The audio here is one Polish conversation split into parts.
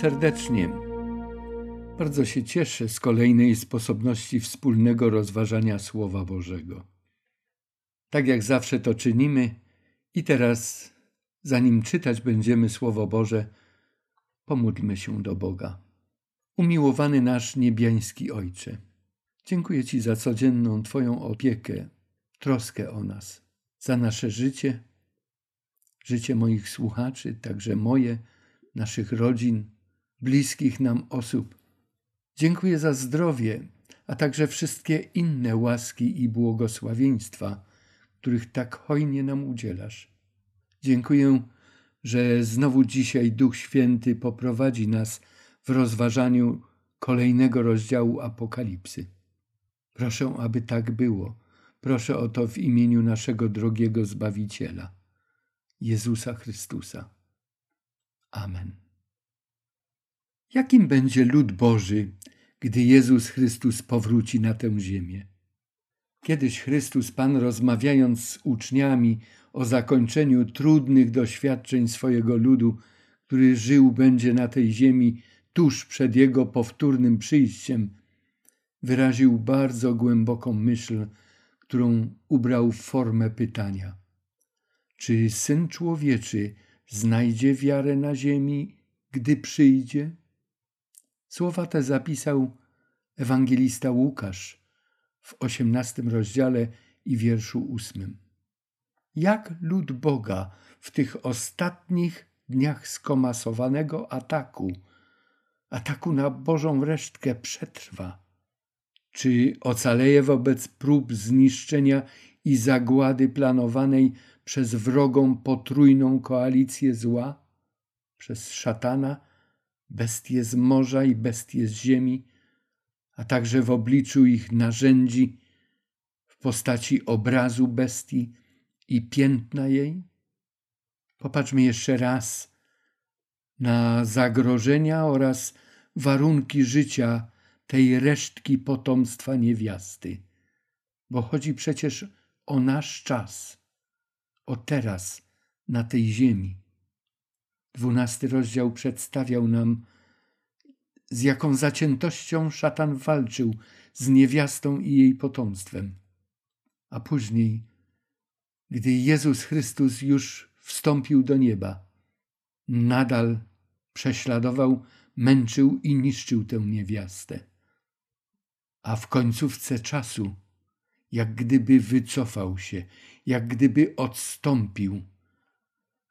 serdecznie. Bardzo się cieszę z kolejnej sposobności wspólnego rozważania Słowa Bożego. Tak jak zawsze to czynimy, i teraz, zanim czytać będziemy Słowo Boże, pomódlmy się do Boga. Umiłowany nasz niebiański Ojcze, dziękuję Ci za codzienną Twoją opiekę, troskę o nas, za nasze życie, życie moich słuchaczy, także moje, naszych rodzin, bliskich nam osób. Dziękuję za zdrowie, a także wszystkie inne łaski i błogosławieństwa, których tak hojnie nam udzielasz. Dziękuję, że znowu dzisiaj Duch Święty poprowadzi nas w rozważaniu kolejnego rozdziału Apokalipsy. Proszę, aby tak było. Proszę o to w imieniu naszego drogiego Zbawiciela, Jezusa Chrystusa. Amen. Jakim będzie lud Boży, gdy Jezus Chrystus powróci na tę ziemię? Kiedyś Chrystus Pan, rozmawiając z uczniami o zakończeniu trudnych doświadczeń swojego ludu, który żył będzie na tej ziemi tuż przed Jego powtórnym przyjściem, wyraził bardzo głęboką myśl, którą ubrał w formę pytania. Czy Syn Człowieczy znajdzie wiarę na ziemi, gdy przyjdzie? Słowa te zapisał ewangelista Łukasz w osiemnastym rozdziale i wierszu ósmym. Jak lud Boga w tych ostatnich dniach skomasowanego ataku, ataku na Bożą resztkę przetrwa? Czy ocaleje wobec prób zniszczenia i zagłady planowanej przez wrogą potrójną koalicję zła, przez szatana, bestie z morza i bestie z ziemi, a także w obliczu ich narzędzi w postaci obrazu bestii i piętna jej? Popatrzmy jeszcze raz na zagrożenia oraz warunki życia tej resztki potomstwa niewiasty, bo chodzi przecież o nasz czas, o teraz na tej ziemi. Dwunasty rozdział przedstawiał nam, z jaką zaciętością szatan walczył z niewiastą i jej potomstwem. A później, gdy Jezus Chrystus już wstąpił do nieba, nadal prześladował, męczył i niszczył tę niewiastę. A w końcówce czasu, jak gdyby wycofał się, jak gdyby odstąpił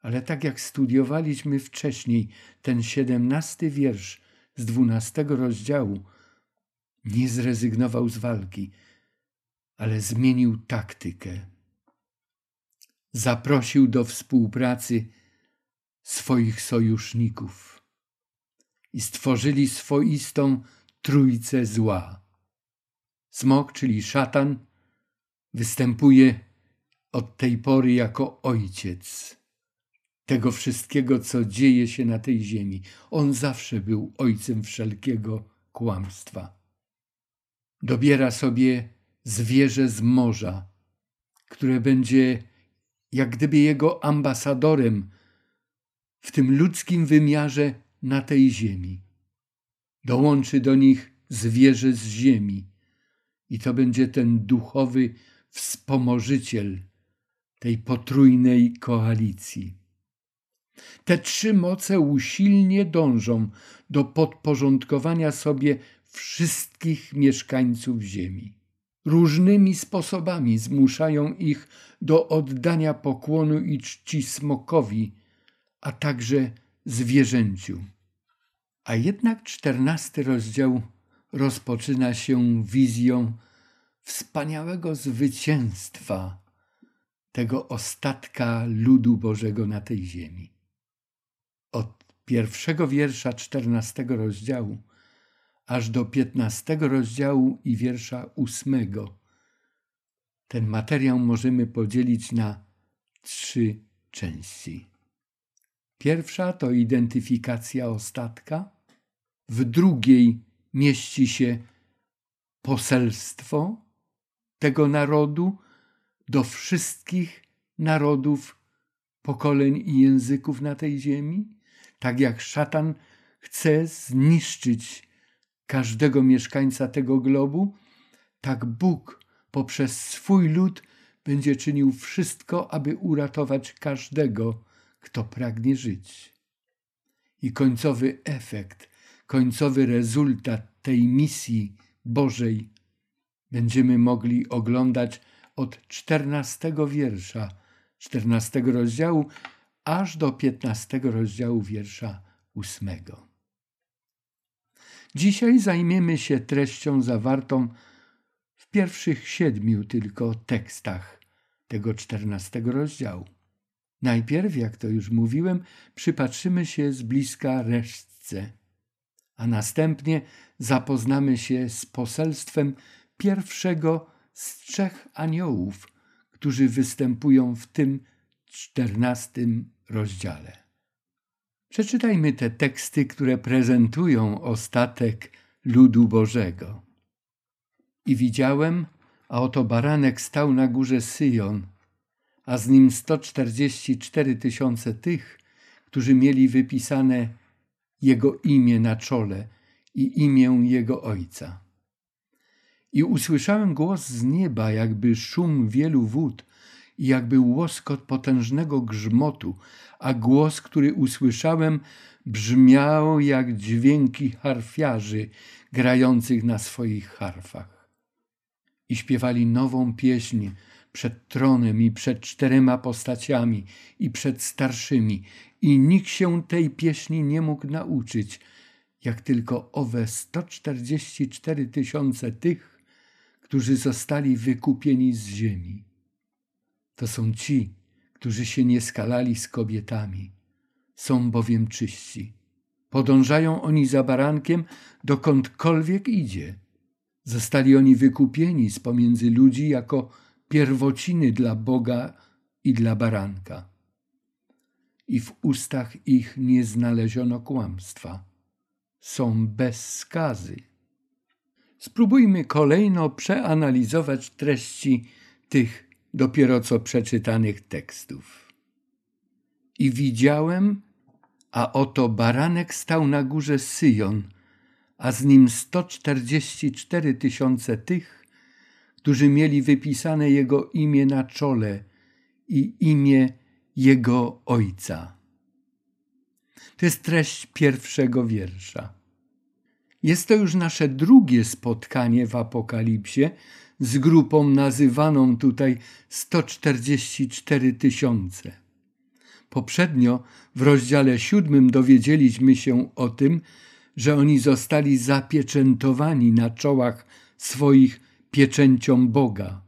ale tak jak studiowaliśmy wcześniej, ten siedemnasty wiersz z dwunastego rozdziału nie zrezygnował z walki, ale zmienił taktykę. Zaprosił do współpracy swoich sojuszników i stworzyli swoistą trójcę zła. Smok, czyli szatan, występuje od tej pory jako ojciec tego wszystkiego, co dzieje się na tej ziemi. On zawsze był ojcem wszelkiego kłamstwa. Dobiera sobie zwierzę z morza, które będzie jak gdyby jego ambasadorem w tym ludzkim wymiarze na tej ziemi. Dołączy do nich zwierzę z ziemi i to będzie ten duchowy wspomożyciel tej potrójnej koalicji. Te trzy moce usilnie dążą do podporządkowania sobie wszystkich mieszkańców Ziemi. Różnymi sposobami zmuszają ich do oddania pokłonu i czci smokowi, a także zwierzęciu. A jednak czternasty rozdział rozpoczyna się wizją wspaniałego zwycięstwa tego ostatka ludu Bożego na tej ziemi pierwszego wiersza czternastego rozdziału aż do piętnastego rozdziału i wiersza ósmego. Ten materiał możemy podzielić na trzy części. Pierwsza to identyfikacja ostatka, w drugiej mieści się poselstwo tego narodu do wszystkich narodów, pokoleń i języków na tej ziemi tak jak szatan chce zniszczyć każdego mieszkańca tego globu, tak Bóg poprzez swój lud będzie czynił wszystko, aby uratować każdego, kto pragnie żyć. I końcowy efekt, końcowy rezultat tej misji Bożej będziemy mogli oglądać od czternastego wiersza, czternastego rozdziału, aż do piętnastego rozdziału wiersza ósmego. Dzisiaj zajmiemy się treścią zawartą w pierwszych siedmiu tylko tekstach tego czternastego rozdziału. Najpierw, jak to już mówiłem, przypatrzymy się z bliska resztce, a następnie zapoznamy się z poselstwem pierwszego z trzech aniołów, którzy występują w tym czternastym rozdziale. Przeczytajmy te teksty, które prezentują ostatek ludu Bożego. I widziałem, a oto baranek stał na górze Syjon, a z nim 144 tysiące tych, którzy mieli wypisane jego imię na czole i imię jego ojca. I usłyszałem głos z nieba, jakby szum wielu wód i jakby łoskot potężnego grzmotu, a głos, który usłyszałem, brzmiał jak dźwięki harfiarzy grających na swoich harfach. I śpiewali nową pieśń przed tronem i przed czterema postaciami i przed starszymi, i nikt się tej pieśni nie mógł nauczyć, jak tylko owe 144 tysiące tych, którzy zostali wykupieni z ziemi. To są ci, którzy się nie skalali z kobietami, są bowiem czyści. Podążają oni za barankiem, dokądkolwiek idzie. Zostali oni wykupieni z pomiędzy ludzi jako pierwociny dla Boga i dla baranka. I w ustach ich nie znaleziono kłamstwa. Są bez skazy. Spróbujmy kolejno przeanalizować treści tych dopiero co przeczytanych tekstów. I widziałem, a oto baranek stał na górze Syjon, a z nim 144 tysiące tych, którzy mieli wypisane jego imię na czole i imię jego ojca. To jest treść pierwszego wiersza. Jest to już nasze drugie spotkanie w Apokalipsie z grupą nazywaną tutaj 144 tysiące. Poprzednio w rozdziale siódmym dowiedzieliśmy się o tym, że oni zostali zapieczętowani na czołach swoich pieczęcią Boga.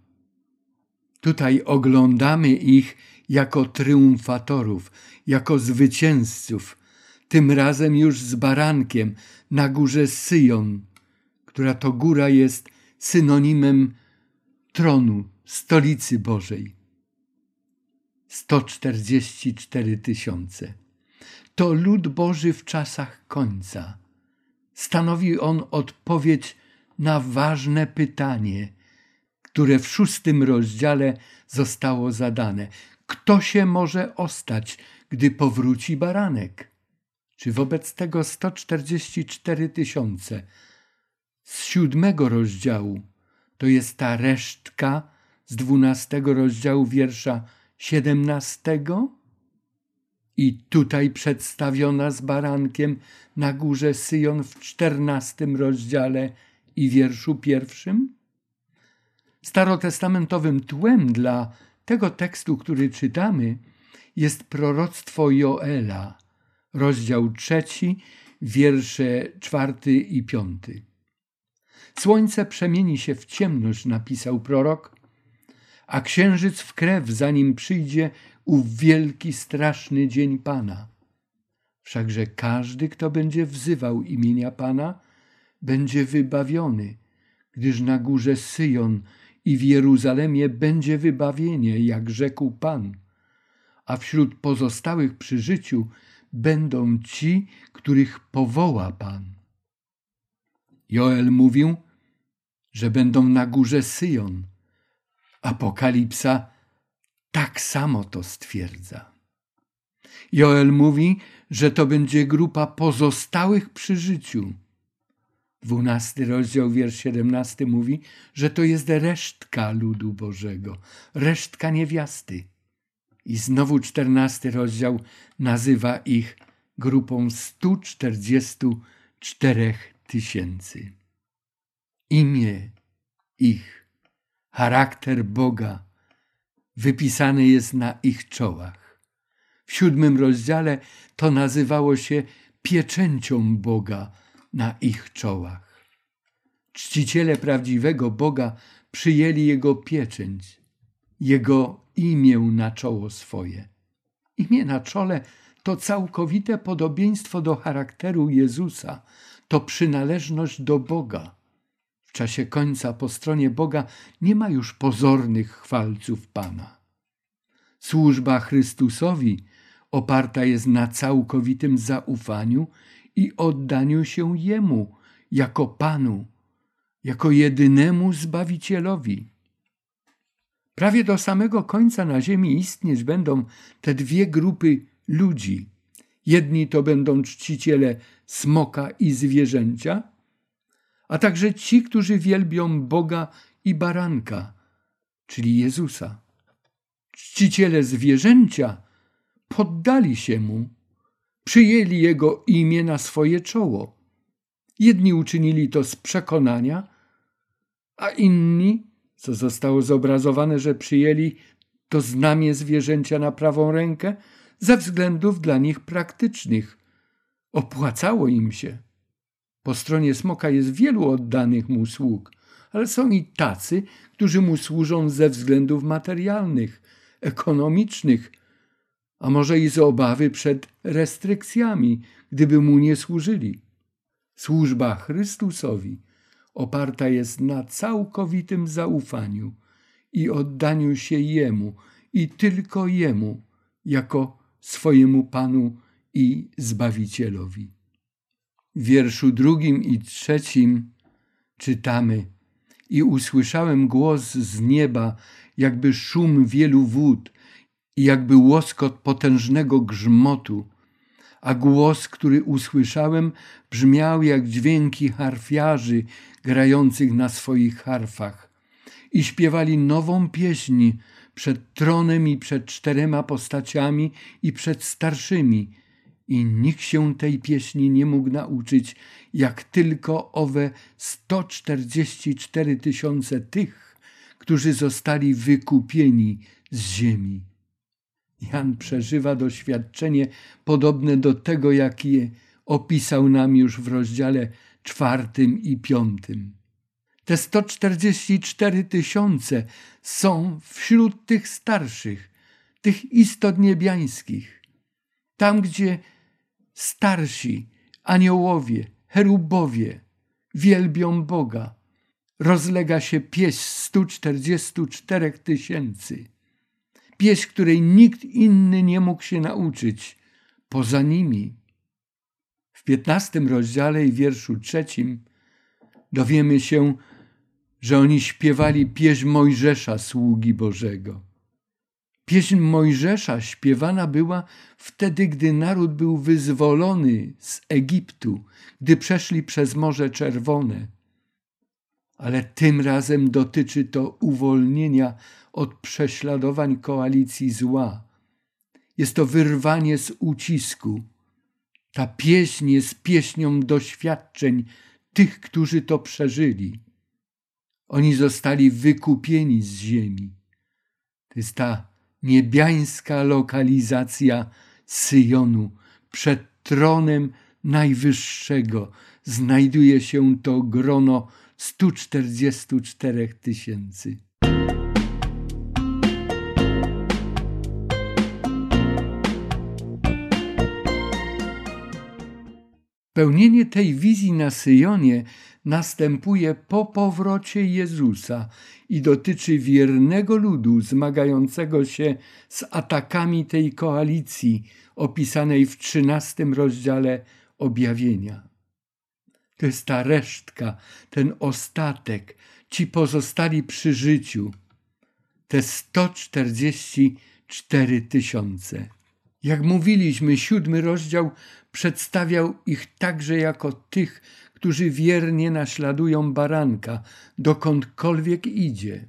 Tutaj oglądamy ich jako triumfatorów, jako zwycięzców, tym razem już z barankiem na górze Syjon, która to góra jest synonimem tronu, stolicy Bożej. 144 tysiące. To lud Boży w czasach końca. Stanowi on odpowiedź na ważne pytanie, które w szóstym rozdziale zostało zadane. Kto się może ostać, gdy powróci baranek? Czy wobec tego 144 tysiące z siódmego rozdziału to jest ta resztka z dwunastego rozdziału wiersza siedemnastego? I tutaj przedstawiona z barankiem na górze Syjon w czternastym rozdziale i wierszu pierwszym? Starotestamentowym tłem dla tego tekstu, który czytamy, jest proroctwo Joela, rozdział trzeci, wiersze czwarty i piąty. Słońce przemieni się w ciemność, napisał prorok, a księżyc w krew, zanim przyjdzie ów wielki, straszny dzień Pana. Wszakże każdy, kto będzie wzywał imienia Pana, będzie wybawiony, gdyż na górze Syjon i w Jeruzalemie będzie wybawienie, jak rzekł Pan, a wśród pozostałych przy życiu będą ci, których powoła Pan. Joel mówił, że będą na górze Syjon. Apokalipsa tak samo to stwierdza. Joel mówi, że to będzie grupa pozostałych przy życiu. Dwunasty rozdział, wiersz siedemnasty mówi, że to jest resztka ludu Bożego, resztka niewiasty. I znowu czternasty rozdział nazywa ich grupą 144 tysięcy. Imię ich, charakter Boga wypisany jest na ich czołach. W siódmym rozdziale to nazywało się pieczęcią Boga na ich czołach. Czciciele prawdziwego Boga przyjęli Jego pieczęć, Jego imię na czoło swoje. Imię na czole to całkowite podobieństwo do charakteru Jezusa, to przynależność do Boga. W czasie końca po stronie Boga nie ma już pozornych chwalców Pana. Służba Chrystusowi oparta jest na całkowitym zaufaniu i oddaniu się Jemu jako Panu, jako jedynemu Zbawicielowi. Prawie do samego końca na ziemi istnieć będą te dwie grupy ludzi. Jedni to będą czciciele smoka i zwierzęcia, a także ci, którzy wielbią Boga i baranka, czyli Jezusa. Czciciele zwierzęcia poddali się mu, przyjęli jego imię na swoje czoło. Jedni uczynili to z przekonania, a inni, co zostało zobrazowane, że przyjęli to znamię zwierzęcia na prawą rękę, ze względów dla nich praktycznych. Opłacało im się. Po stronie smoka jest wielu oddanych mu sług, ale są i tacy, którzy mu służą ze względów materialnych, ekonomicznych, a może i z obawy przed restrykcjami, gdyby mu nie służyli. Służba Chrystusowi oparta jest na całkowitym zaufaniu i oddaniu się Jemu i tylko Jemu jako swojemu Panu i Zbawicielowi. W wierszu drugim i trzecim czytamy i usłyszałem głos z nieba, jakby szum wielu wód i jakby łoskot potężnego grzmotu, a głos, który usłyszałem, brzmiał jak dźwięki harfiarzy grających na swoich harfach. I śpiewali nową pieśń przed tronem i przed czterema postaciami i przed starszymi. I nikt się tej pieśni nie mógł nauczyć, jak tylko owe 144 tysiące tych, którzy zostali wykupieni z ziemi. Jan przeżywa doświadczenie podobne do tego, jakie opisał nam już w rozdziale czwartym i piątym. Te 144 tysiące są wśród tych starszych, tych istot niebiańskich. Tam, gdzie starsi, aniołowie, cherubowie wielbią Boga, rozlega się pieśń 144 tysięcy. Pieśń, której nikt inny nie mógł się nauczyć poza nimi. W piętnastym rozdziale i wierszu trzecim dowiemy się, że oni śpiewali pieśń Mojżesza, sługi Bożego. Pieśń Mojżesza śpiewana była wtedy, gdy naród był wyzwolony z Egiptu, gdy przeszli przez Morze Czerwone. Ale tym razem dotyczy to uwolnienia od prześladowań koalicji zła. Jest to wyrwanie z ucisku. Ta pieśń jest pieśnią doświadczeń tych, którzy to przeżyli. Oni zostali wykupieni z ziemi. To jest ta niebiańska lokalizacja Syjonu. Przed tronem Najwyższego znajduje się to grono 144 tysięcy. Pełnienie tej wizji na Syjonie następuje po powrocie Jezusa i dotyczy wiernego ludu zmagającego się z atakami tej koalicji opisanej w trzynastym rozdziale objawienia. To jest ta resztka, ten ostatek, ci pozostali przy życiu, te 144 tysiące. Jak mówiliśmy, siódmy rozdział przedstawiał ich także jako tych, którzy wiernie naśladują baranka, dokądkolwiek idzie.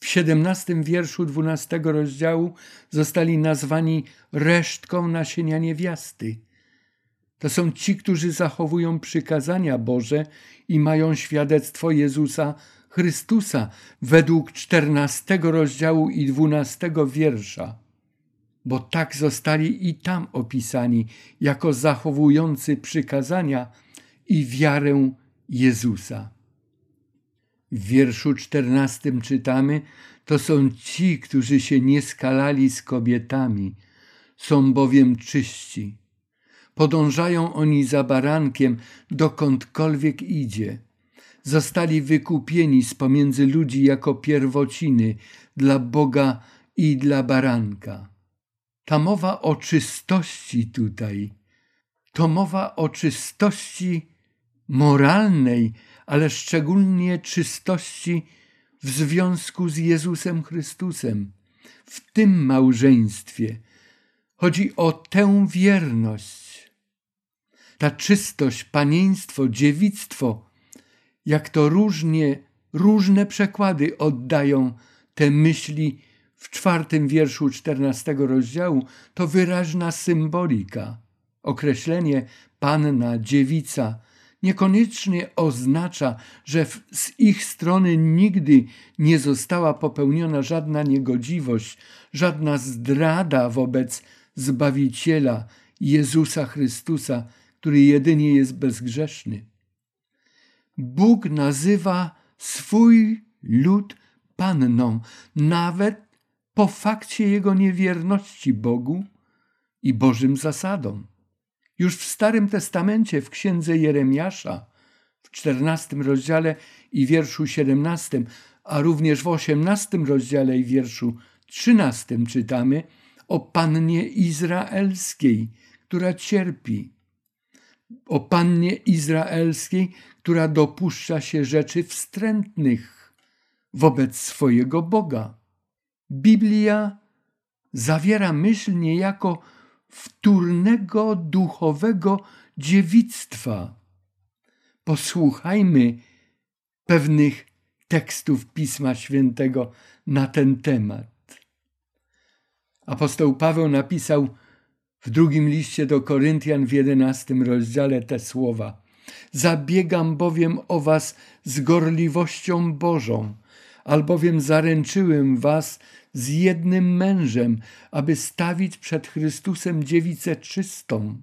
W siedemnastym wierszu dwunastego rozdziału zostali nazwani resztką nasienia niewiasty. To są ci, którzy zachowują przykazania Boże i mają świadectwo Jezusa Chrystusa według czternastego rozdziału i dwunastego wiersza. Bo tak zostali i tam opisani jako zachowujący przykazania i wiarę Jezusa. W wierszu czternastym czytamy: To są ci, którzy się nie skalali z kobietami, są bowiem czyści. Podążają oni za barankiem, dokądkolwiek idzie. Zostali wykupieni z pomiędzy ludzi jako pierwociny dla Boga i dla baranka. Ta mowa o czystości tutaj, to mowa o czystości moralnej, ale szczególnie czystości w związku z Jezusem Chrystusem. W tym małżeństwie chodzi o tę wierność. Ta czystość, panieństwo, dziewictwo, jak to różnie, różne przekłady oddają te myśli w czwartym wierszu czternastego rozdziału, to wyraźna symbolika. Określenie panna, dziewica, niekoniecznie oznacza, że z ich strony nigdy nie została popełniona żadna niegodziwość, żadna zdrada wobec Zbawiciela Jezusa Chrystusa, który jedynie jest bezgrzeszny. Bóg nazywa swój lud panną, nawet po fakcie jego niewierności Bogu i Bożym zasadom. Już w Starym Testamencie, w księdze Jeremiasza, w czternastym rozdziale i wierszu siedemnastym, a również w osiemnastym rozdziale i wierszu trzynastym czytamy o pannie izraelskiej, która cierpi. O pannie izraelskiej, która dopuszcza się rzeczy wstrętnych wobec swojego Boga. Biblia zawiera myśl niejako wtórnego duchowego dziewictwa. Posłuchajmy pewnych tekstów Pisma Świętego na ten temat. Apostoł Paweł napisał w drugim liście do Koryntian w jedenastym rozdziale te słowa. Zabiegam bowiem o was z gorliwością Bożą, albowiem zaręczyłem was z jednym mężem, aby stawić przed Chrystusem dziewicę czystą.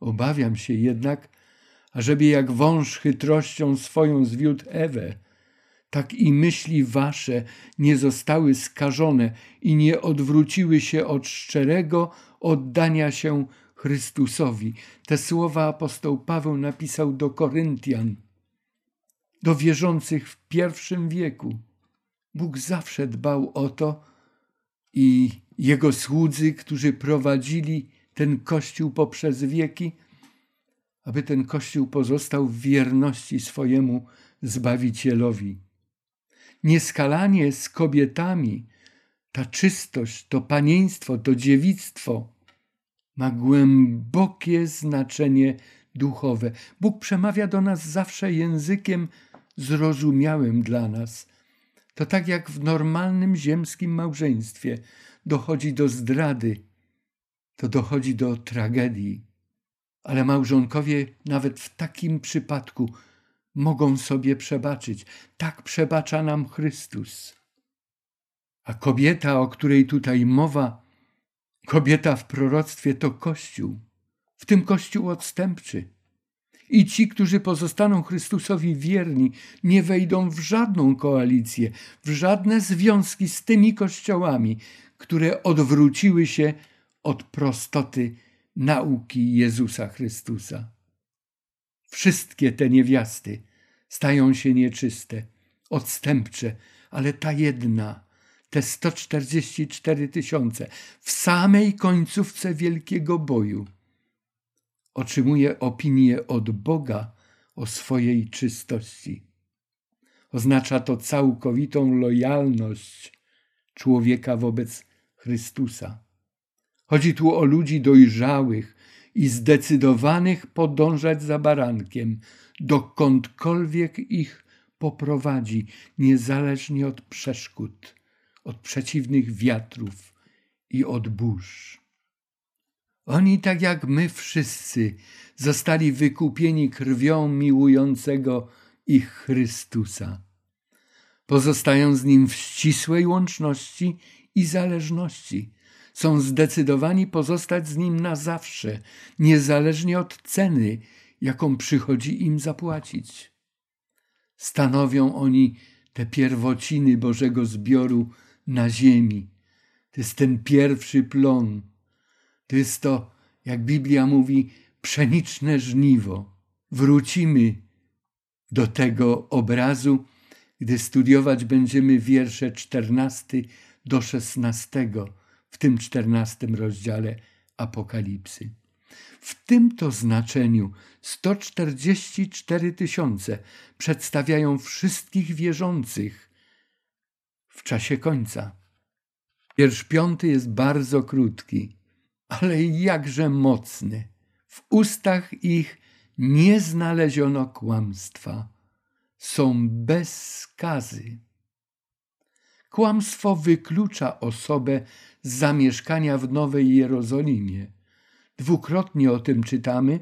Obawiam się jednak, ażeby jak wąż chytrością swoją zwiódł Ewę, tak i myśli wasze nie zostały skażone i nie odwróciły się od szczerego oddania się Chrystusowi. Te słowa apostoł Paweł napisał do Koryntian, do wierzących w pierwszym wieku. Bóg zawsze dbał o to i jego słudzy, którzy prowadzili ten kościół poprzez wieki, aby ten kościół pozostał w wierności swojemu Zbawicielowi. Nieskalanie z kobietami, ta czystość, to panieństwo, to dziewictwo ma głębokie znaczenie duchowe. Bóg przemawia do nas zawsze językiem zrozumiałym dla nas to tak jak w normalnym ziemskim małżeństwie dochodzi do zdrady, to dochodzi do tragedii. Ale małżonkowie nawet w takim przypadku mogą sobie przebaczyć. Tak przebacza nam Chrystus. A kobieta, o której tutaj mowa, kobieta w proroctwie to Kościół, w tym Kościół odstępczy. I ci, którzy pozostaną Chrystusowi wierni, nie wejdą w żadną koalicję, w żadne związki z tymi kościołami, które odwróciły się od prostoty nauki Jezusa Chrystusa. Wszystkie te niewiasty stają się nieczyste, odstępcze, ale ta jedna, te 144 tysiące, w samej końcówce wielkiego boju, otrzymuje opinię od Boga o swojej czystości. Oznacza to całkowitą lojalność człowieka wobec Chrystusa. Chodzi tu o ludzi dojrzałych i zdecydowanych podążać za barankiem, dokądkolwiek ich poprowadzi, niezależnie od przeszkód, od przeciwnych wiatrów i od burz. Oni, tak jak my wszyscy, zostali wykupieni krwią miłującego ich Chrystusa. Pozostają z nim w ścisłej łączności i zależności. Są zdecydowani pozostać z nim na zawsze, niezależnie od ceny, jaką przychodzi im zapłacić. Stanowią oni te pierwociny Bożego zbioru na ziemi. To jest ten pierwszy plon. To jest to, jak Biblia mówi, pszeniczne żniwo. Wrócimy do tego obrazu, gdy studiować będziemy wiersze 14 do 16 w tym 14 rozdziale Apokalipsy. W tym to znaczeniu 144 tysiące przedstawiają wszystkich wierzących w czasie końca. Wiersz piąty jest bardzo krótki, ale jakże mocny. W ustach ich nie znaleziono kłamstwa. Są bez skazy. Kłamstwo wyklucza osobę z zamieszkania w Nowej Jerozolimie. Dwukrotnie o tym czytamy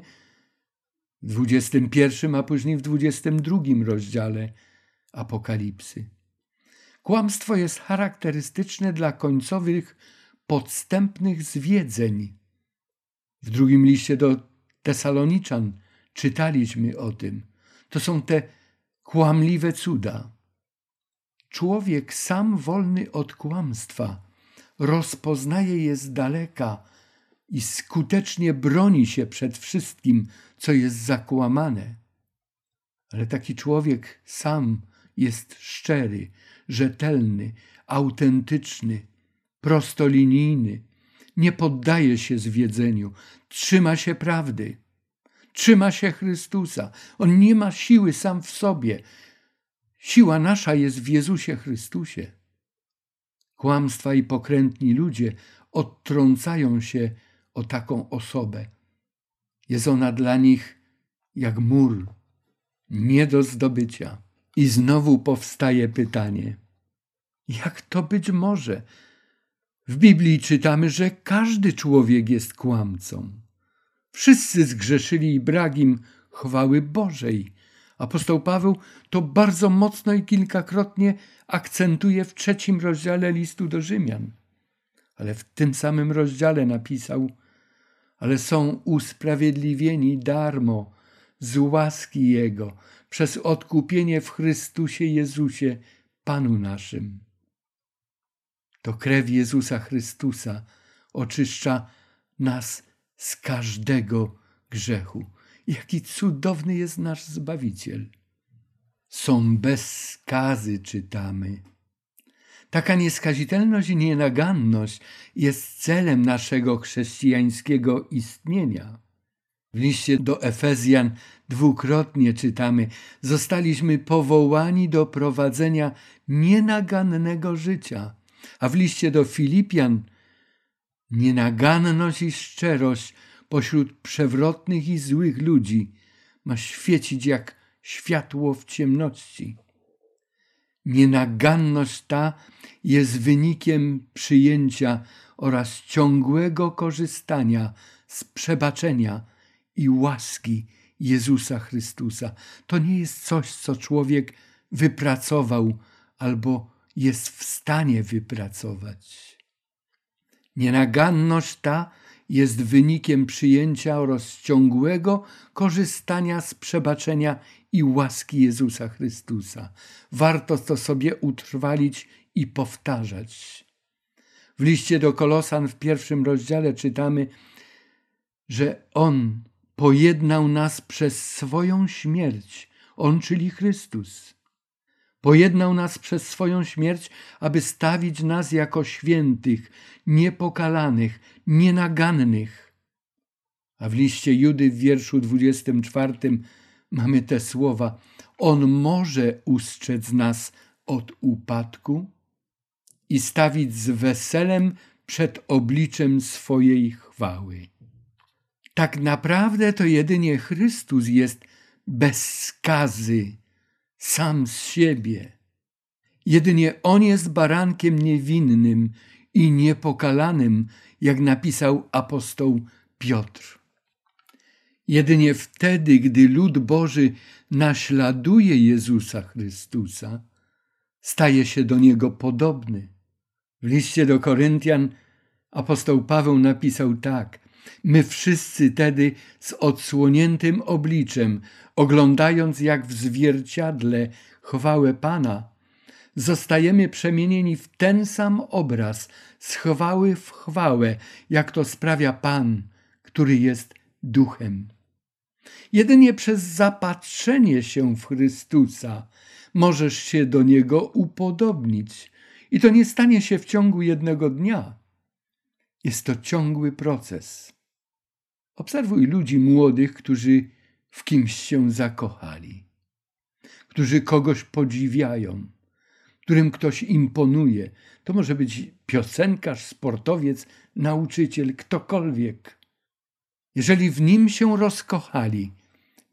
w 21, a później w 22 rozdziale Apokalipsy. Kłamstwo jest charakterystyczne dla końcowych, podstępnych zwiedzeń. W drugim liście do Tesaloniczan czytaliśmy o tym. To są te kłamliwe cuda. Człowiek sam wolny od kłamstwa rozpoznaje je z daleka i skutecznie broni się przed wszystkim, co jest zakłamane. Ale taki człowiek sam jest szczery, rzetelny, autentyczny, prostolinijny, nie poddaje się zwiedzeniu, trzyma się prawdy, trzyma się Chrystusa. On nie ma siły sam w sobie. Siła nasza jest w Jezusie Chrystusie. Kłamstwa i pokrętni ludzie odtrącają się o taką osobę. Jest ona dla nich jak mur, nie do zdobycia. I znowu powstaje pytanie: jak to być może? W Biblii czytamy, że każdy człowiek jest kłamcą. Wszyscy zgrzeszyli i brak im chwały Bożej. Apostoł Paweł to bardzo mocno i kilkakrotnie akcentuje w trzecim rozdziale listu do Rzymian. Ale w tym samym rozdziale napisał: Ale są usprawiedliwieni darmo z łaski Jego przez odkupienie w Chrystusie Jezusie, Panu naszym. To krew Jezusa Chrystusa oczyszcza nas z każdego grzechu. Jaki cudowny jest nasz Zbawiciel. Są bez skazy, czytamy. Taka nieskazitelność i nienaganność jest celem naszego chrześcijańskiego istnienia. W liście do Efezjan dwukrotnie czytamy: Zostaliśmy powołani do prowadzenia nienagannego życia. A w liście do Filipian nienaganność i szczerość pośród przewrotnych i złych ludzi ma świecić jak światło w ciemności. Nienaganność ta jest wynikiem przyjęcia oraz ciągłego korzystania z przebaczenia i łaski Jezusa Chrystusa. To nie jest coś, co człowiek wypracował albo jest w stanie wypracować. Nienaganność ta jest wynikiem przyjęcia oraz ciągłego korzystania z przebaczenia i łaski Jezusa Chrystusa. Warto to sobie utrwalić i powtarzać. W liście do Kolosan w pierwszym rozdziale czytamy, że On pojednał nas przez swoją śmierć, On, czyli Chrystus. Pojednał nas przez swoją śmierć, aby stawić nas jako świętych, niepokalanych, nienagannych. A w liście Judy w wierszu 24 mamy te słowa: On może ustrzec nas od upadku i stawić z weselem przed obliczem swojej chwały. Tak naprawdę to jedynie Chrystus jest bez skazy, sam z siebie. Jedynie On jest barankiem niewinnym i niepokalanym, jak napisał apostoł Piotr. Jedynie wtedy, gdy lud Boży naśladuje Jezusa Chrystusa, staje się do Niego podobny. W liście do Koryntian apostoł Paweł napisał tak: My wszyscy tedy z odsłoniętym obliczem, oglądając jak w zwierciadle chwałę Pana, zostajemy przemienieni w ten sam obraz, z chwały w chwałę, jak to sprawia Pan, który jest duchem. Jedynie przez zapatrzenie się w Chrystusa możesz się do Niego upodobnić. I to nie stanie się w ciągu jednego dnia. Jest to ciągły proces. Obserwuj ludzi młodych, którzy w kimś się zakochali, którzy kogoś podziwiają, którym ktoś imponuje. To może być piosenkarz, sportowiec, nauczyciel, ktokolwiek. Jeżeli w nim się rozkochali,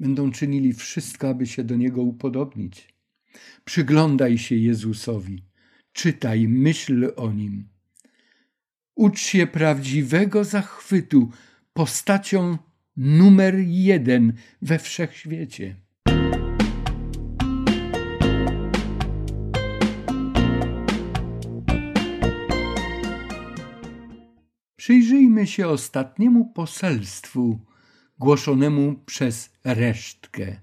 będą czynili wszystko, aby się do niego upodobnić. Przyglądaj się Jezusowi, czytaj, myśl o nim. Ucz się prawdziwego zachwytu postacią numer jeden we wszechświecie. Przyjrzyjmy się ostatniemu poselstwu głoszonemu przez resztkę.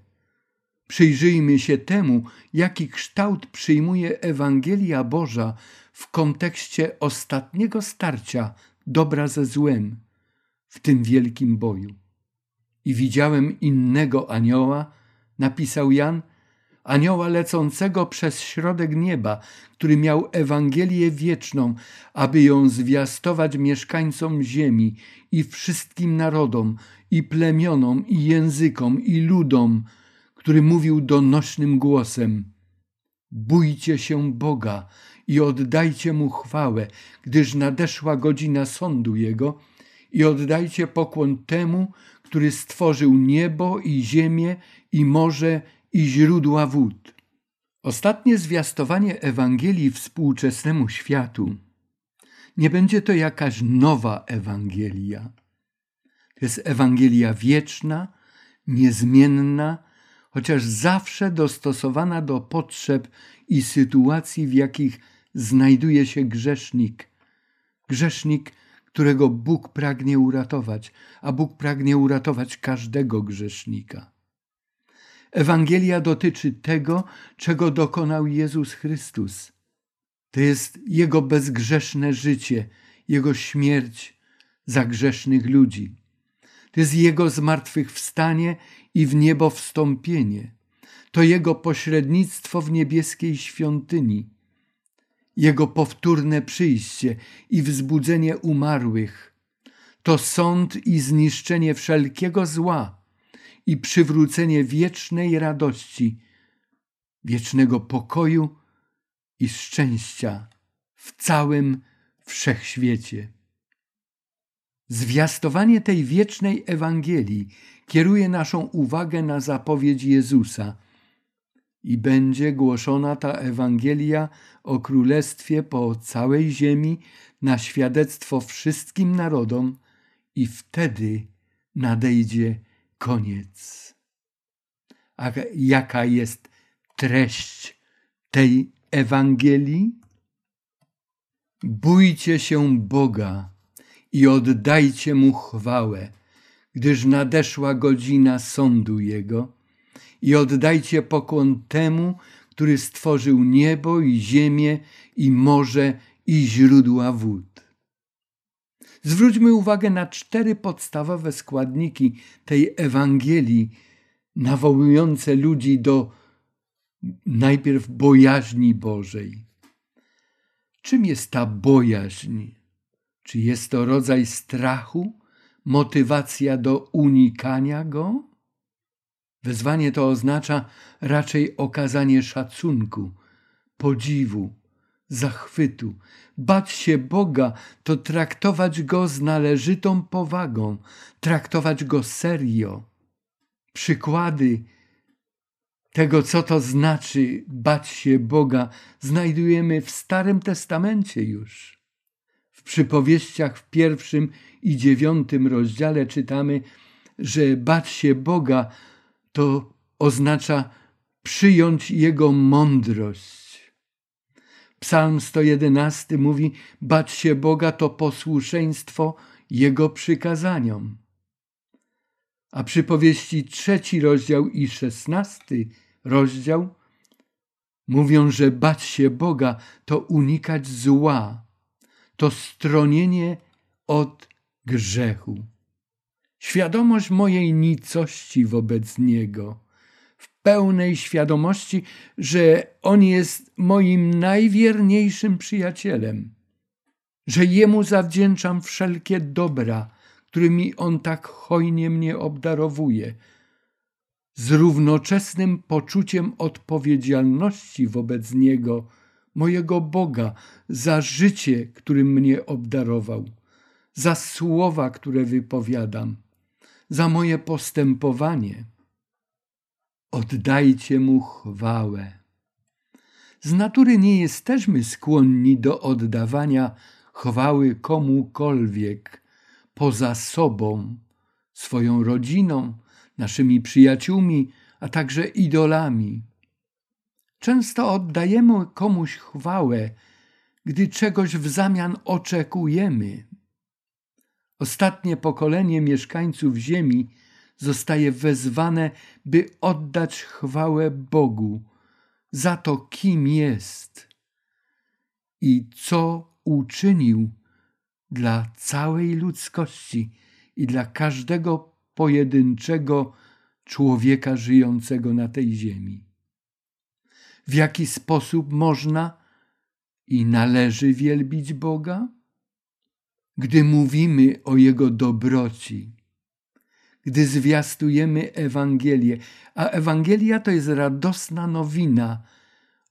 Przyjrzyjmy się temu, jaki kształt przyjmuje Ewangelia Boża w kontekście ostatniego starcia dobra ze złem w tym wielkim boju. I widziałem innego anioła, napisał Jan, anioła lecącego przez środek nieba, który miał Ewangelię wieczną, aby ją zwiastować mieszkańcom ziemi i wszystkim narodom, i plemionom, i językom, i ludom, który mówił donośnym głosem: Bójcie się Boga i oddajcie mu chwałę, gdyż nadeszła godzina sądu jego, i oddajcie pokłon temu, który stworzył niebo i ziemię, i morze, i źródła wód. Ostatnie zwiastowanie Ewangelii współczesnemu światu nie będzie to jakaś nowa Ewangelia. To jest Ewangelia wieczna, niezmienna, chociaż zawsze dostosowana do potrzeb i sytuacji, w jakich znajduje się grzesznik. Grzesznik, którego Bóg pragnie uratować, a Bóg pragnie uratować każdego grzesznika. Ewangelia dotyczy tego, czego dokonał Jezus Chrystus. To jest Jego bezgrzeszne życie, Jego śmierć za grzesznych ludzi. To jest Jego zmartwychwstanie i w niebo wstąpienie. To Jego pośrednictwo w niebieskiej świątyni. Jego powtórne przyjście i wzbudzenie umarłych. To sąd i zniszczenie wszelkiego zła i przywrócenie wiecznej radości, wiecznego pokoju i szczęścia w całym wszechświecie. Zwiastowanie tej wiecznej Ewangelii kieruje naszą uwagę na zapowiedź Jezusa i będzie głoszona ta Ewangelia o Królestwie po całej ziemi na świadectwo wszystkim narodom i wtedy nadejdzie koniec. A jaka jest treść tej Ewangelii? Bójcie się Boga i oddajcie Mu chwałę, gdyż nadeszła godzina sądu Jego i oddajcie pokłon temu, który stworzył niebo i ziemię i morze i źródła wód. Zwróćmy uwagę na cztery podstawowe składniki tej Ewangelii, nawołujące ludzi do najpierw bojaźni Bożej. Czym jest ta bojaźń? Czy jest to rodzaj strachu, motywacja do unikania go? Wezwanie to oznacza raczej okazanie szacunku, podziwu, zachwytu. Bać się Boga to traktować Go z należytą powagą, traktować Go serio. Przykłady tego, co to znaczy bać się Boga, znajdujemy w Starym Testamencie już. W przypowieściach w pierwszym i dziewiątym rozdziale czytamy, że bać się Boga to oznacza przyjąć Jego mądrość. Psalm 111 mówi: Bać się Boga to posłuszeństwo Jego przykazaniom. A przypowieści trzeci rozdział i szesnasty rozdział mówią, że bać się Boga to unikać zła, to stronienie od grzechu. Świadomość mojej nicości wobec Niego, w pełnej świadomości, że On jest moim najwierniejszym przyjacielem, że Jemu zawdzięczam wszelkie dobra, którymi On tak hojnie mnie obdarowuje, z równoczesnym poczuciem odpowiedzialności wobec Niego, mojego Boga, za życie, którym mnie obdarował, za słowa, które wypowiadam, za moje postępowanie. Oddajcie Mu chwałę. Z natury nie jesteśmy skłonni do oddawania chwały komukolwiek poza sobą, swoją rodziną, naszymi przyjaciółmi, a także idolami. Często oddajemy komuś chwałę, gdy czegoś w zamian oczekujemy. Ostatnie pokolenie mieszkańców Ziemi zostaje wezwane, by oddać chwałę Bogu za to, kim jest i co uczynił dla całej ludzkości i dla każdego pojedynczego człowieka żyjącego na tej ziemi. W jaki sposób można i należy wielbić Boga? Gdy mówimy o Jego dobroci, gdy zwiastujemy Ewangelię, a Ewangelia to jest radosna nowina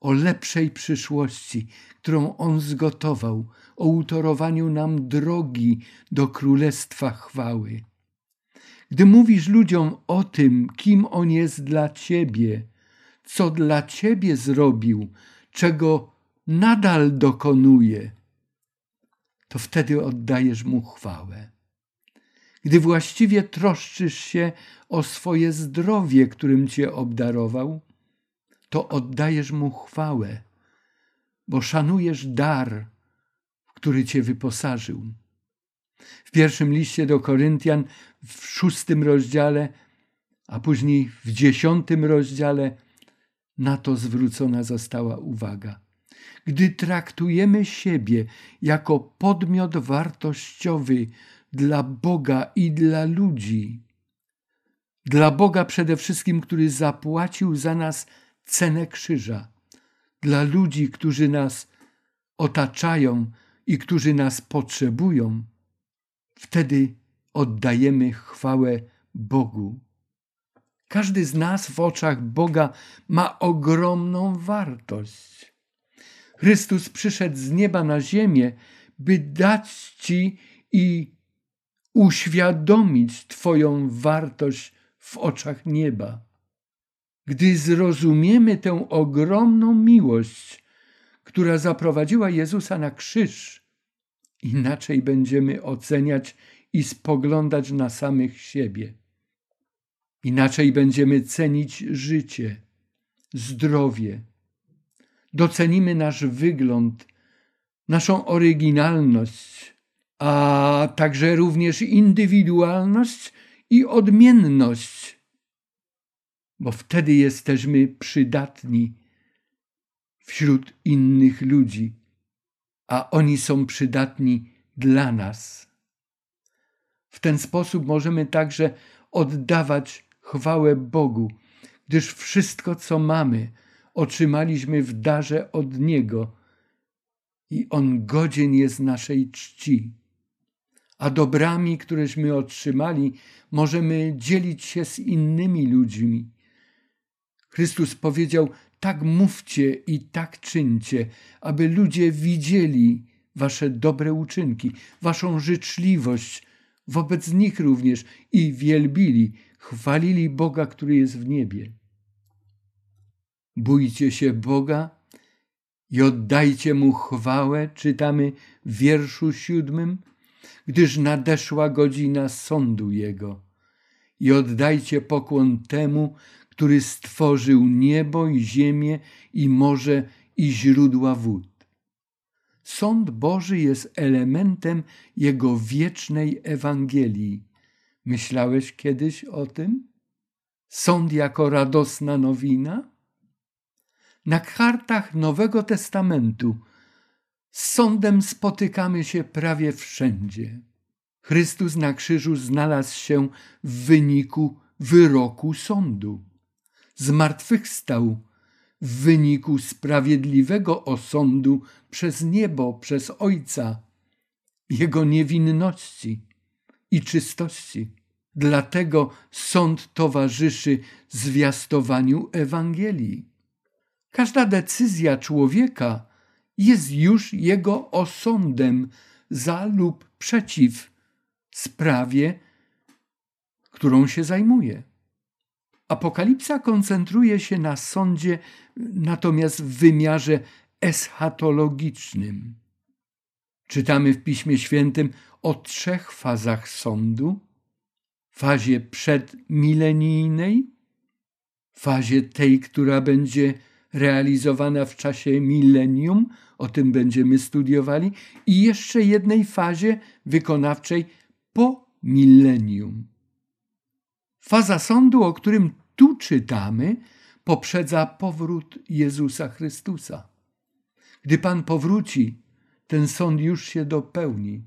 o lepszej przyszłości, którą On zgotował, o utorowaniu nam drogi do Królestwa Chwały. Gdy mówisz ludziom o tym, kim On jest dla Ciebie, co dla Ciebie zrobił, czego nadal dokonuje, to wtedy oddajesz Mu chwałę. Gdy właściwie troszczysz się o swoje zdrowie, którym Cię obdarował, to oddajesz Mu chwałę, bo szanujesz dar, który Cię wyposażył. W pierwszym liście do Koryntian, w szóstym rozdziale, a później w dziesiątym rozdziale, na to zwrócona została uwaga. Gdy traktujemy siebie jako podmiot wartościowy dla Boga i dla ludzi, dla Boga przede wszystkim, który zapłacił za nas cenę krzyża, dla ludzi, którzy nas otaczają i którzy nas potrzebują, wtedy oddajemy chwałę Bogu. Każdy z nas w oczach Boga ma ogromną wartość. Chrystus przyszedł z nieba na ziemię, by dać Ci i uświadomić Twoją wartość w oczach nieba. Gdy zrozumiemy tę ogromną miłość, która zaprowadziła Jezusa na krzyż, inaczej będziemy oceniać i spoglądać na samych siebie. Inaczej będziemy cenić życie, zdrowie. Docenimy nasz wygląd, naszą oryginalność, a także również indywidualność i odmienność, bo wtedy jesteśmy przydatni wśród innych ludzi, a oni są przydatni dla nas. W ten sposób możemy także oddawać chwałę Bogu, gdyż wszystko, co mamy, otrzymaliśmy w darze od Niego i On godzien jest naszej czci. A dobrami, któreśmy otrzymali, możemy dzielić się z innymi ludźmi, Chrystus powiedział: Tak mówcie i tak czyńcie, aby ludzie widzieli wasze dobre uczynki, waszą życzliwość wobec nich również i wielbili, chwalili Boga, który jest w niebie. Bójcie się Boga i oddajcie Mu chwałę, czytamy w wierszu siódmym, gdyż nadeszła godzina sądu Jego. I oddajcie pokłon temu, który stworzył niebo i ziemię i morze i źródła wód. Sąd Boży jest elementem Jego wiecznej Ewangelii. Myślałeś kiedyś o tym? Sąd jako radosna nowina? Na kartach Nowego Testamentu z sądem spotykamy się prawie wszędzie. Chrystus na krzyżu znalazł się w wyniku wyroku sądu. Zmartwychwstał w wyniku sprawiedliwego osądu przez niebo, przez Ojca, Jego niewinności i czystości. Dlatego sąd towarzyszy zwiastowaniu Ewangelii. Każda decyzja człowieka jest już jego osądem za lub przeciw sprawie, którą się zajmuje. Apokalipsa koncentruje się na sądzie, natomiast w wymiarze eschatologicznym. Czytamy w Piśmie Świętym o trzech fazach sądu: fazie przedmilenijnej, fazie tej, która będzie realizowana w czasie milenium, o tym będziemy studiowali, i jeszcze jednej fazie wykonawczej po milenium. Faza sądu, o którym tu czytamy, poprzedza powrót Jezusa Chrystusa. Gdy Pan powróci, ten sąd już się dopełni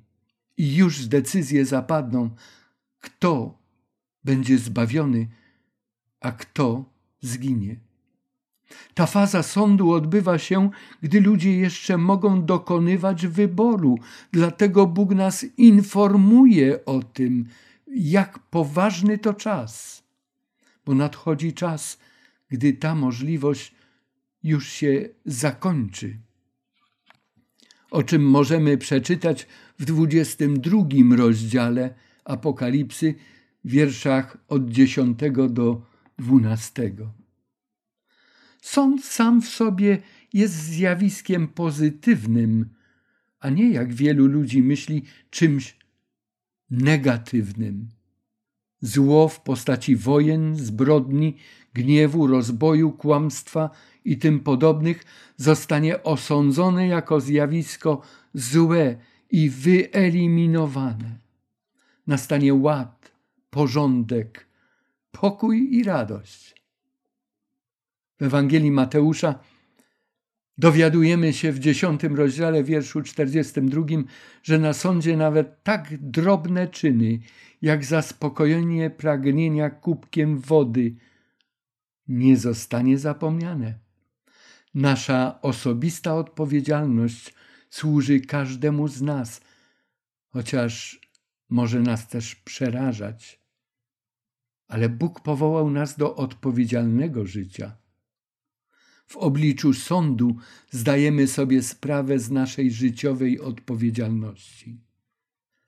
i już decyzje zapadną, kto będzie zbawiony, a kto zginie. Ta faza sądu odbywa się, gdy ludzie jeszcze mogą dokonywać wyboru. Dlatego Bóg nas informuje o tym, jak poważny to czas. Bo nadchodzi czas, gdy ta możliwość już się zakończy. O czym możemy przeczytać w 22 rozdziale Apokalipsy, wierszach od 10 do 12. Sąd sam w sobie jest zjawiskiem pozytywnym, a nie jak wielu ludzi myśli czymś negatywnym. Zło w postaci wojen, zbrodni, gniewu, rozboju, kłamstwa i tym podobnych zostanie osądzone jako zjawisko złe i wyeliminowane. Nastanie ład, porządek, pokój i radość w Ewangelii Mateusza dowiadujemy się w dziesiątym rozdziale, wierszu 42, że na sądzie nawet tak drobne czyny, jak zaspokojenie pragnienia kubkiem wody, nie zostanie zapomniane. Nasza osobista odpowiedzialność służy każdemu z nas, chociaż może nas też przerażać. Ale Bóg powołał nas do odpowiedzialnego życia w obliczu sądu zdajemy sobie sprawę z naszej życiowej odpowiedzialności.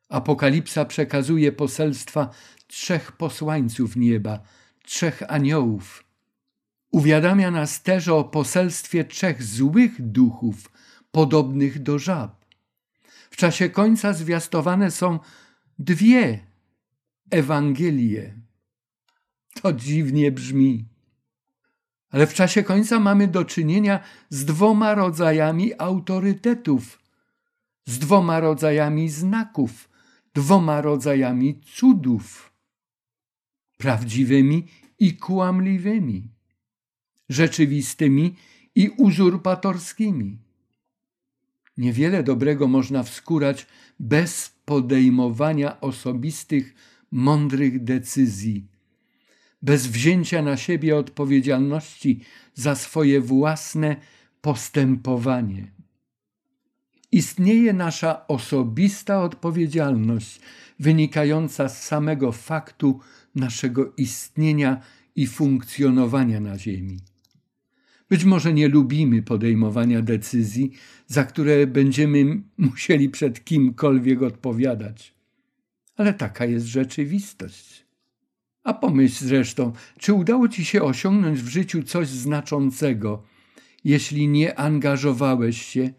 Apokalipsa przekazuje poselstwa trzech posłańców nieba, trzech aniołów. Uwiadamia nas też o poselstwie trzech złych duchów, podobnych do żab. W czasie końca zwiastowane są dwie Ewangelie. To dziwnie brzmi ale w czasie końca mamy do czynienia z dwoma rodzajami autorytetów, z dwoma rodzajami znaków, dwoma rodzajami cudów prawdziwymi i kłamliwymi, rzeczywistymi i uzurpatorskimi. Niewiele dobrego można wskurać bez podejmowania osobistych, mądrych decyzji bez wzięcia na siebie odpowiedzialności za swoje własne postępowanie. Istnieje nasza osobista odpowiedzialność wynikająca z samego faktu naszego istnienia i funkcjonowania na Ziemi. Być może nie lubimy podejmowania decyzji, za które będziemy musieli przed kimkolwiek odpowiadać, ale taka jest rzeczywistość. A pomyśl zresztą, czy udało ci się osiągnąć w życiu coś znaczącego, jeśli nie angażowałeś się,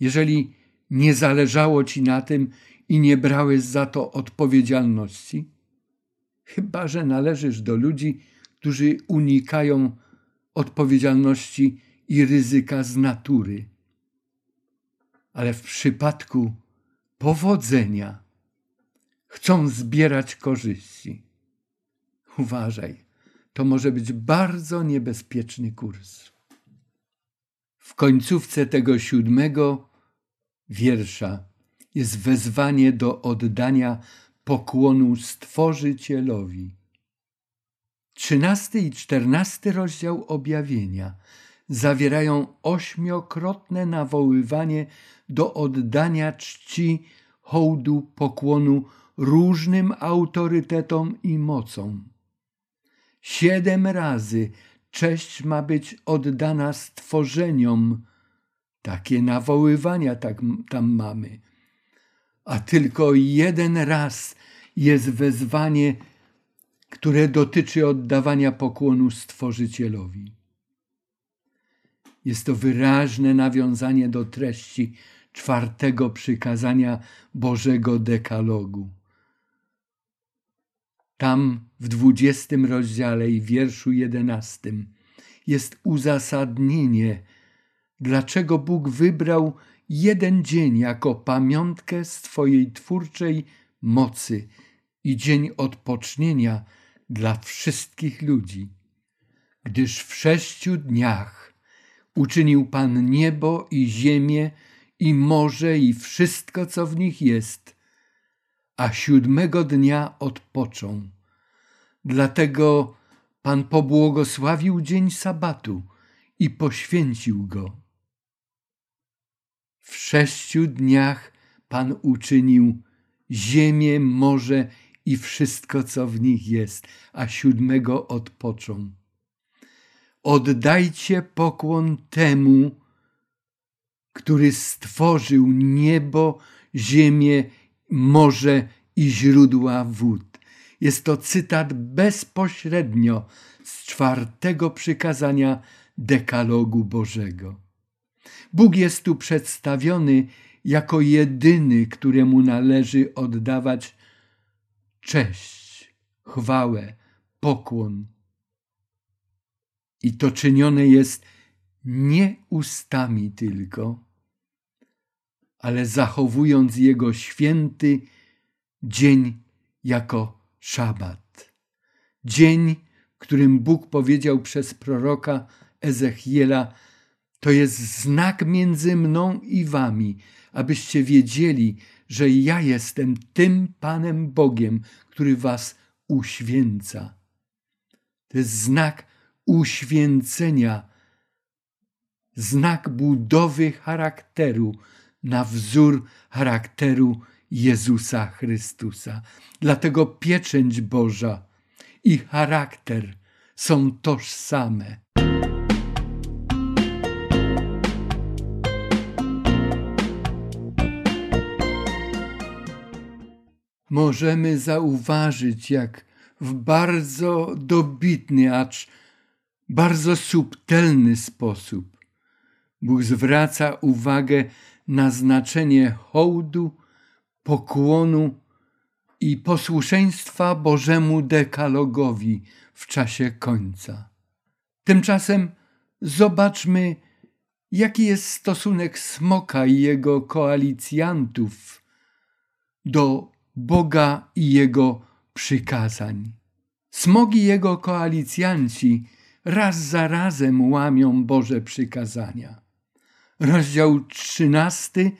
jeżeli nie zależało ci na tym i nie brałeś za to odpowiedzialności? Chyba, że należysz do ludzi, którzy unikają odpowiedzialności i ryzyka z natury. Ale w przypadku powodzenia chcą zbierać korzyści. Uważaj, to może być bardzo niebezpieczny kurs. W końcówce tego siódmego wiersza jest wezwanie do oddania pokłonu Stworzycielowi. Trzynasty i czternasty rozdział objawienia zawierają ośmiokrotne nawoływanie do oddania czci, hołdu, pokłonu różnym autorytetom i mocom. Siedem razy cześć ma być oddana stworzeniom. Takie nawoływania tak, tam mamy. A tylko jeden raz jest wezwanie które dotyczy oddawania pokłonu Stworzycielowi. Jest to wyraźne nawiązanie do treści czwartego przykazania Bożego Dekalogu. Tam w dwudziestym rozdziale i wierszu jedenastym jest uzasadnienie, dlaczego Bóg wybrał jeden dzień jako pamiątkę swojej twórczej mocy i dzień odpocznienia dla wszystkich ludzi, gdyż w sześciu dniach uczynił Pan niebo i ziemię i morze i wszystko, co w nich jest, a siódmego dnia odpoczął. Dlatego Pan pobłogosławił dzień sabatu i poświęcił go. W sześciu dniach Pan uczynił ziemię, morze i wszystko, co w nich jest, a siódmego odpoczął. Oddajcie pokłon temu, który stworzył niebo, ziemię, morze i źródła wód. Jest to cytat bezpośrednio z czwartego przykazania Dekalogu Bożego. Bóg jest tu przedstawiony jako jedyny, któremu należy oddawać cześć, chwałę, pokłon. I to czynione jest nie ustami tylko, ale zachowując Jego święty dzień jako szabat. Dzień, którym Bóg powiedział przez proroka Ezechiela, to jest znak między mną i wami, abyście wiedzieli, że ja jestem tym Panem Bogiem, który was uświęca. To jest znak uświęcenia, znak budowy charakteru na wzór charakteru Jezusa Chrystusa. Dlatego pieczęć Boża i charakter są tożsame. możemy zauważyć, jak w bardzo dobitny, acz bardzo subtelny sposób Bóg zwraca uwagę na znaczenie hołdu, pokłonu i posłuszeństwa Bożemu dekalogowi w czasie końca. Tymczasem zobaczmy, jaki jest stosunek smoka i jego koalicjantów do Boga i Jego przykazań. Smogi Jego koalicjanci raz za razem łamią Boże przykazania. Rozdział trzynasty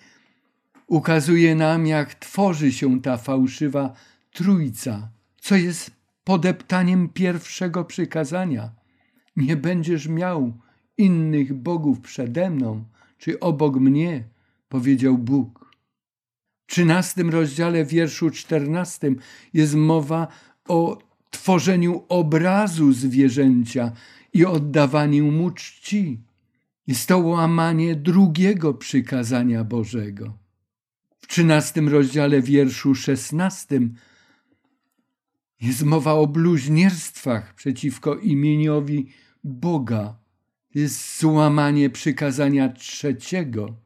ukazuje nam, jak tworzy się ta fałszywa trójca, co jest podeptaniem pierwszego przykazania. Nie będziesz miał innych bogów przede mną czy obok mnie, powiedział Bóg trzynastym rozdziale, wierszu czternastym jest mowa o tworzeniu obrazu zwierzęcia i oddawaniu mu czci. Jest to łamanie drugiego przykazania Bożego. W trzynastym rozdziale wierszu szesnastym jest mowa o bluźnierstwach przeciwko imieniowi Boga. Jest złamanie przykazania trzeciego.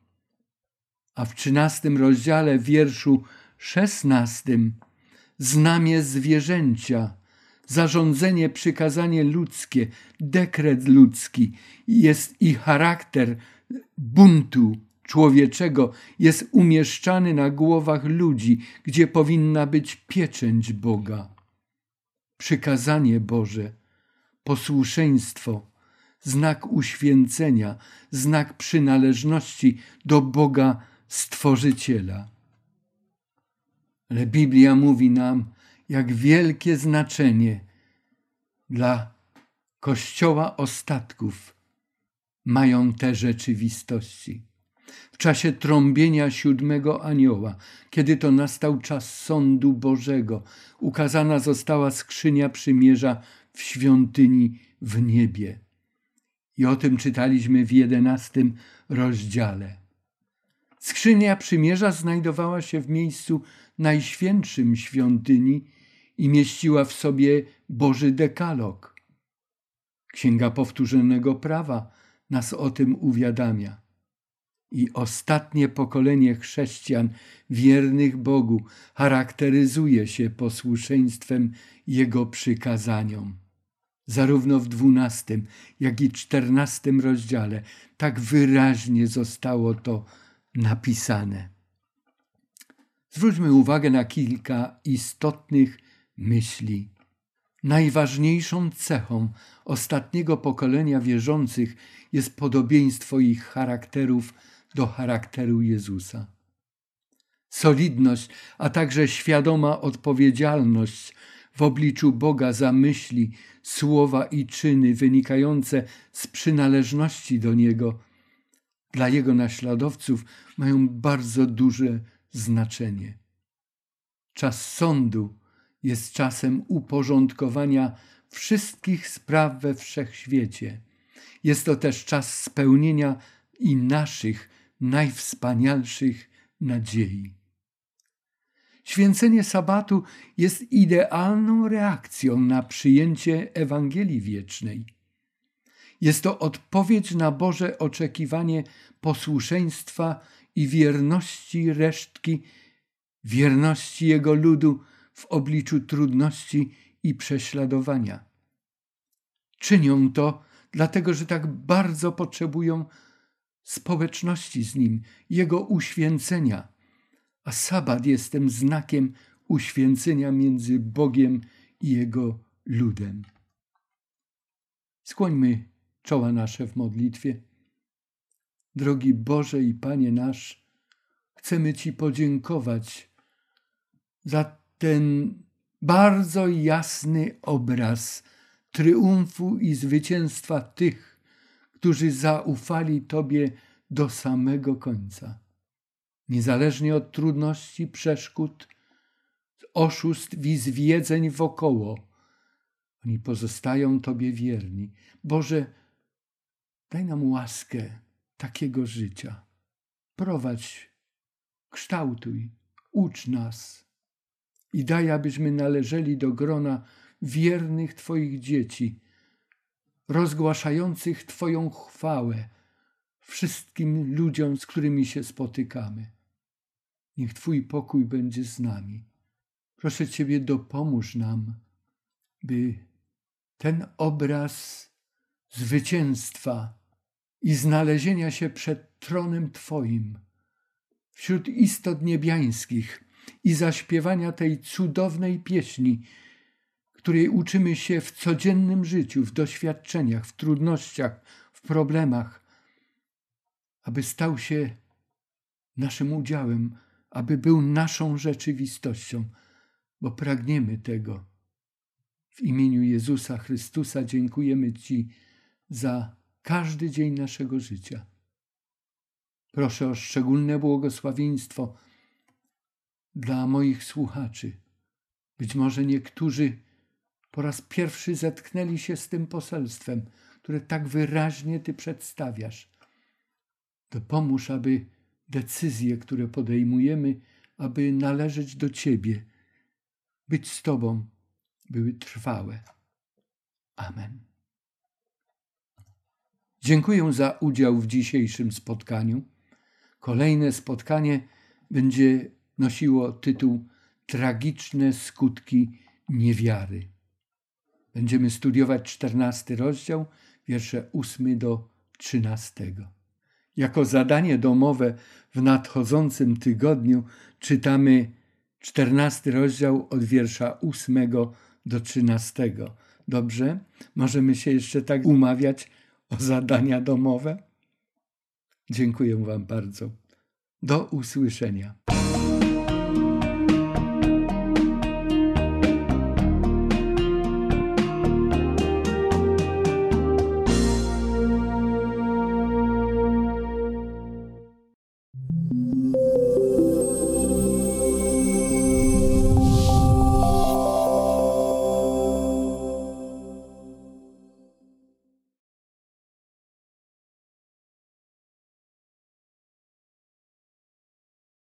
A w trzynastym rozdziale wierszu szesnastym znamie zwierzęcia, zarządzenie, przykazanie ludzkie, dekret ludzki jest i charakter buntu człowieczego jest umieszczany na głowach ludzi, gdzie powinna być pieczęć Boga. Przykazanie Boże, posłuszeństwo, znak uświęcenia, znak przynależności do Boga Stworzyciela. Ale Biblia mówi nam, jak wielkie znaczenie dla Kościoła ostatków mają te rzeczywistości. W czasie trąbienia siódmego anioła, kiedy to nastał czas sądu Bożego, ukazana została skrzynia przymierza w świątyni w niebie. I o tym czytaliśmy w jedenastym rozdziale. Skrzynia przymierza znajdowała się w miejscu najświętszym świątyni i mieściła w sobie Boży dekalog. Księga Powtórzonego Prawa nas o tym uwiadamia. I ostatnie pokolenie chrześcijan wiernych Bogu charakteryzuje się posłuszeństwem Jego przykazaniom. Zarówno w dwunastym, jak i czternastym rozdziale tak wyraźnie zostało to napisane. Zwróćmy uwagę na kilka istotnych myśli. Najważniejszą cechą ostatniego pokolenia wierzących jest podobieństwo ich charakterów do charakteru Jezusa. Solidność, a także świadoma odpowiedzialność w obliczu Boga za myśli, słowa i czyny wynikające z przynależności do Niego dla Jego naśladowców mają bardzo duże znaczenie. Czas sądu jest czasem uporządkowania wszystkich spraw we wszechświecie. Jest to też czas spełnienia i naszych najwspanialszych nadziei. Święcenie sabatu jest idealną reakcją na przyjęcie Ewangelii Wiecznej. Jest to odpowiedź na Boże oczekiwanie posłuszeństwa i wierności resztki, wierności Jego ludu w obliczu trudności i prześladowania. Czynią to dlatego, że tak bardzo potrzebują społeczności z Nim, Jego uświęcenia, a sabat jest tym znakiem uświęcenia między Bogiem i Jego ludem. Skłońmy czoła nasze w modlitwie. Drogi Boże i Panie nasz, chcemy Ci podziękować za ten bardzo jasny obraz triumfu i zwycięstwa tych, którzy zaufali Tobie do samego końca. Niezależnie od trudności, przeszkód, oszustw i zwiedzeń wokoło, oni pozostają Tobie wierni. Boże, daj nam łaskę takiego życia. Prowadź, kształtuj, ucz nas i daj, abyśmy należeli do grona wiernych Twoich dzieci, rozgłaszających Twoją chwałę wszystkim ludziom, z którymi się spotykamy. Niech Twój pokój będzie z nami. Proszę Ciebie, dopomóż nam, by ten obraz zwycięstwa i znalezienia się przed tronem Twoim wśród istot niebiańskich i zaśpiewania tej cudownej pieśni, której uczymy się w codziennym życiu, w doświadczeniach, w trudnościach, w problemach, aby stał się naszym udziałem, aby był naszą rzeczywistością, bo pragniemy tego. W imieniu Jezusa Chrystusa dziękujemy Ci za każdy dzień naszego życia. Proszę o szczególne błogosławieństwo dla moich słuchaczy. Być może niektórzy po raz pierwszy zetknęli się z tym poselstwem, które tak wyraźnie Ty przedstawiasz. Dopomóż, aby decyzje, które podejmujemy, aby należeć do Ciebie, być z Tobą, były trwałe. Amen. Dziękuję za udział w dzisiejszym spotkaniu. Kolejne spotkanie będzie nosiło tytuł Tragiczne skutki niewiary. Będziemy studiować czternasty rozdział, wiersze ósmy do trzynastego. Jako zadanie domowe w nadchodzącym tygodniu czytamy czternasty rozdział od wiersza ósmego do trzynastego. Dobrze? Możemy się jeszcze tak umawiać o zadania domowe? Dziękuję Wam bardzo. Do usłyszenia.